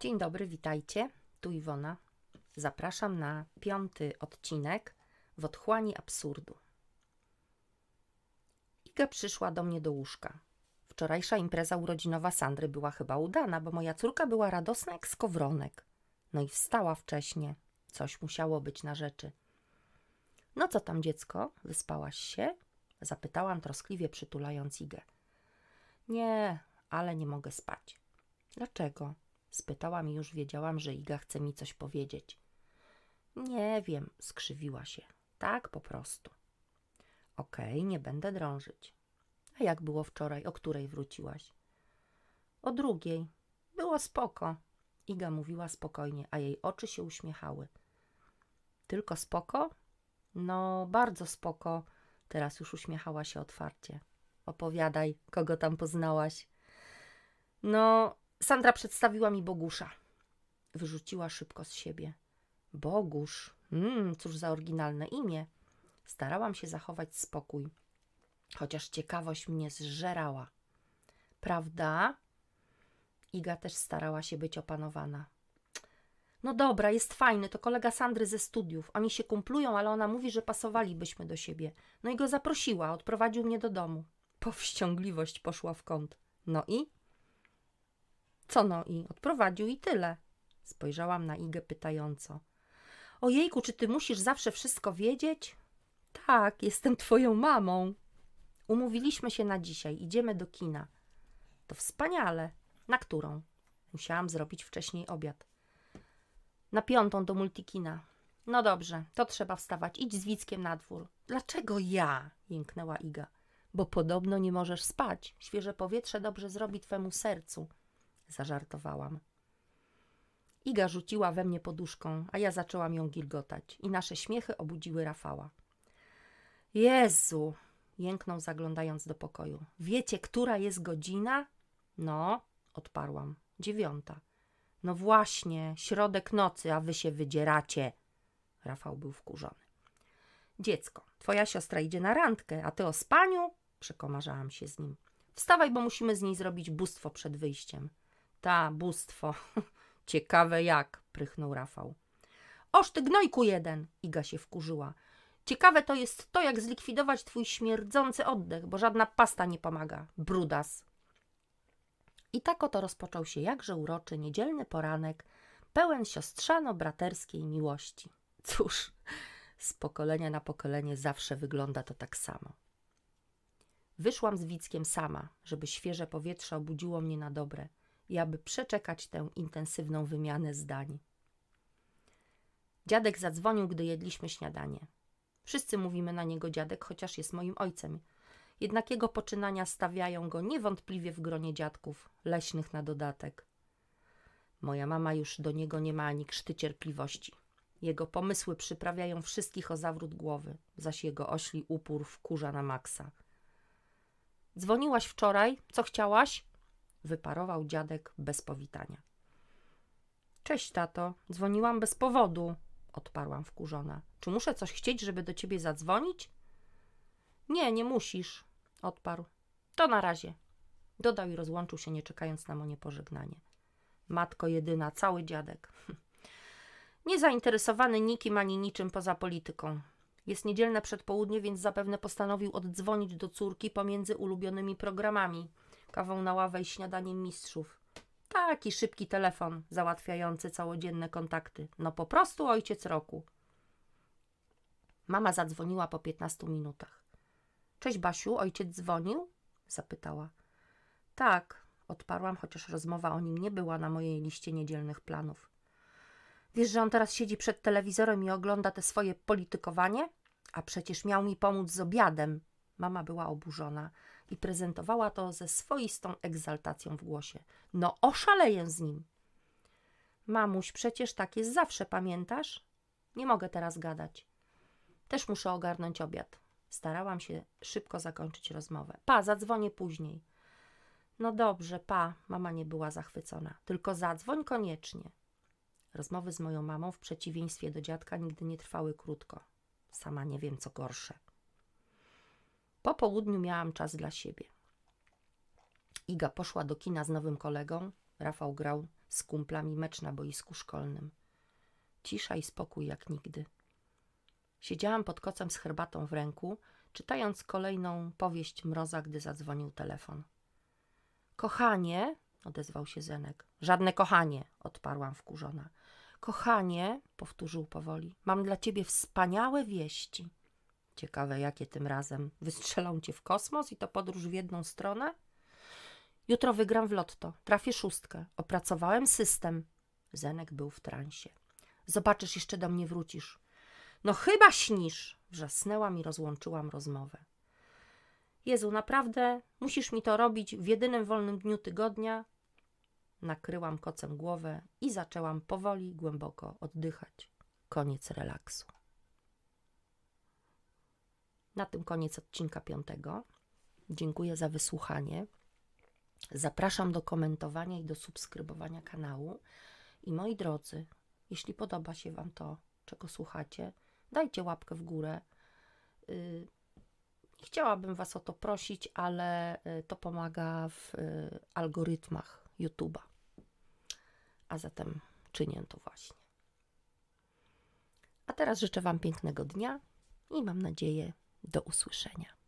Dzień dobry, witajcie. Tu Iwona. Zapraszam na piąty odcinek w otchłani absurdu. Iga przyszła do mnie do łóżka. Wczorajsza impreza urodzinowa Sandry była chyba udana, bo moja córka była radosna jak skowronek. No i wstała wcześnie. Coś musiało być na rzeczy. No co tam, dziecko? Wyspałaś się? Zapytałam troskliwie, przytulając Igę. Nie, ale nie mogę spać. Dlaczego? Spytałam i już wiedziałam, że Iga chce mi coś powiedzieć. Nie wiem, skrzywiła się. Tak po prostu. Okej, nie będę drążyć. A jak było wczoraj? O której wróciłaś? O drugiej. Było spoko. Iga mówiła spokojnie, a jej oczy się uśmiechały. Tylko spoko? No, bardzo spoko. Teraz już uśmiechała się otwarcie. Opowiadaj, kogo tam poznałaś. No, Sandra przedstawiła mi Bogusza. Wyrzuciła szybko z siebie. Bogusz, mm, cóż za oryginalne imię. Starałam się zachować spokój, chociaż ciekawość mnie zżerała. Prawda? Iga też starała się być opanowana. No dobra, jest fajny, to kolega Sandry ze studiów. Oni się kumplują, ale ona mówi, że pasowalibyśmy do siebie. No i go zaprosiła, odprowadził mnie do domu. Powściągliwość poszła w kąt. No i? Co no i? Odprowadził i tyle. Spojrzałam na Igę pytająco. Ojejku, czy ty musisz zawsze wszystko wiedzieć? Tak, jestem twoją mamą. Umówiliśmy się na dzisiaj, idziemy do kina. To wspaniale. Na którą? Musiałam zrobić wcześniej obiad. Na piątą do multikina. No dobrze, to trzeba wstawać. Idź z Wickiem na dwór. Dlaczego ja? jęknęła Iga. Bo podobno nie możesz spać. Świeże powietrze dobrze zrobi twemu sercu. Zażartowałam. Iga rzuciła we mnie poduszką, a ja zaczęłam ją gilgotać i nasze śmiechy obudziły Rafała. Jezu! jęknął zaglądając do pokoju. Wiecie, która jest godzina? No, odparłam. Dziewiąta. No właśnie, środek nocy, a wy się wydzieracie. Rafał był wkurzony. Dziecko, twoja siostra idzie na randkę, a ty o spaniu? Przekomarzałam się z nim. Wstawaj, bo musimy z niej zrobić bóstwo przed wyjściem. Ta, bóstwo. Ciekawe jak, prychnął Rafał. Oż ty gnojku jeden, Iga się wkurzyła. Ciekawe to jest to, jak zlikwidować twój śmierdzący oddech, bo żadna pasta nie pomaga. Brudas. I tak oto rozpoczął się jakże uroczy niedzielny poranek, pełen siostrzano-braterskiej miłości. Cóż, z pokolenia na pokolenie zawsze wygląda to tak samo. Wyszłam z Wickiem sama, żeby świeże powietrze obudziło mnie na dobre i aby przeczekać tę intensywną wymianę zdań. Dziadek zadzwonił, gdy jedliśmy śniadanie. Wszyscy mówimy na niego dziadek, chociaż jest moim ojcem. Jednak jego poczynania stawiają go niewątpliwie w gronie dziadków, leśnych na dodatek. Moja mama już do niego nie ma ani krzty cierpliwości. Jego pomysły przyprawiają wszystkich o zawrót głowy, zaś jego ośli upór wkurza na maksa. Dzwoniłaś wczoraj? Co chciałaś? Wyparował dziadek bez powitania. Cześć, tato. Dzwoniłam bez powodu, odparłam wkurzona. Czy muszę coś chcieć, żeby do ciebie zadzwonić? Nie, nie musisz, odparł. To na razie. Dodał i rozłączył się, nie czekając na moje pożegnanie. Matko jedyna, cały dziadek. Niezainteresowany nikim ani niczym poza polityką. Jest niedzielne przedpołudnie, więc zapewne postanowił oddzwonić do córki pomiędzy ulubionymi programami. Kawą na ławę i śniadaniem mistrzów. Taki szybki telefon załatwiający całodzienne kontakty. No po prostu ojciec roku. Mama zadzwoniła po 15 minutach. Cześć Basiu, ojciec dzwonił? zapytała. Tak, odparłam, chociaż rozmowa o nim nie była na mojej liście niedzielnych planów. Wiesz, że on teraz siedzi przed telewizorem i ogląda te swoje politykowanie? A przecież miał mi pomóc z obiadem. Mama była oburzona i prezentowała to ze swoistą egzaltacją w głosie. No, oszaleję z nim. Mamuś, przecież tak jest zawsze, pamiętasz? Nie mogę teraz gadać. Też muszę ogarnąć obiad. Starałam się szybko zakończyć rozmowę. Pa, zadzwonię później. No dobrze, pa, mama nie była zachwycona. Tylko zadzwoń koniecznie. Rozmowy z moją mamą, w przeciwieństwie do dziadka, nigdy nie trwały krótko. Sama nie wiem, co gorsze. Po południu miałam czas dla siebie. Iga poszła do kina z nowym kolegą. Rafał grał z kumplami mecz na boisku szkolnym. Cisza i spokój jak nigdy. Siedziałam pod kocem z herbatą w ręku, czytając kolejną powieść mroza, gdy zadzwonił telefon. Kochanie, odezwał się Zenek. Żadne kochanie, odparłam wkurzona. Kochanie, powtórzył powoli, mam dla ciebie wspaniałe wieści. Ciekawe, jakie tym razem. Wystrzelą cię w kosmos i to podróż w jedną stronę? Jutro wygram w lotto, trafię szóstkę. Opracowałem system. Zenek był w transie. Zobaczysz, jeszcze do mnie wrócisz. No chyba śnisz, wrzasnęłam i rozłączyłam rozmowę. Jezu, naprawdę musisz mi to robić w jedynym wolnym dniu tygodnia? Nakryłam kocem głowę i zaczęłam powoli, głęboko oddychać. Koniec relaksu. Na tym koniec odcinka piątego. Dziękuję za wysłuchanie. Zapraszam do komentowania i do subskrybowania kanału. I moi drodzy, jeśli podoba się Wam to, czego słuchacie, dajcie łapkę w górę. Y, Chciałabym Was o to prosić, ale y, to pomaga w y, algorytmach YouTube'a. A zatem czynię to właśnie. A teraz życzę Wam pięknego dnia i mam nadzieję do usłyszenia.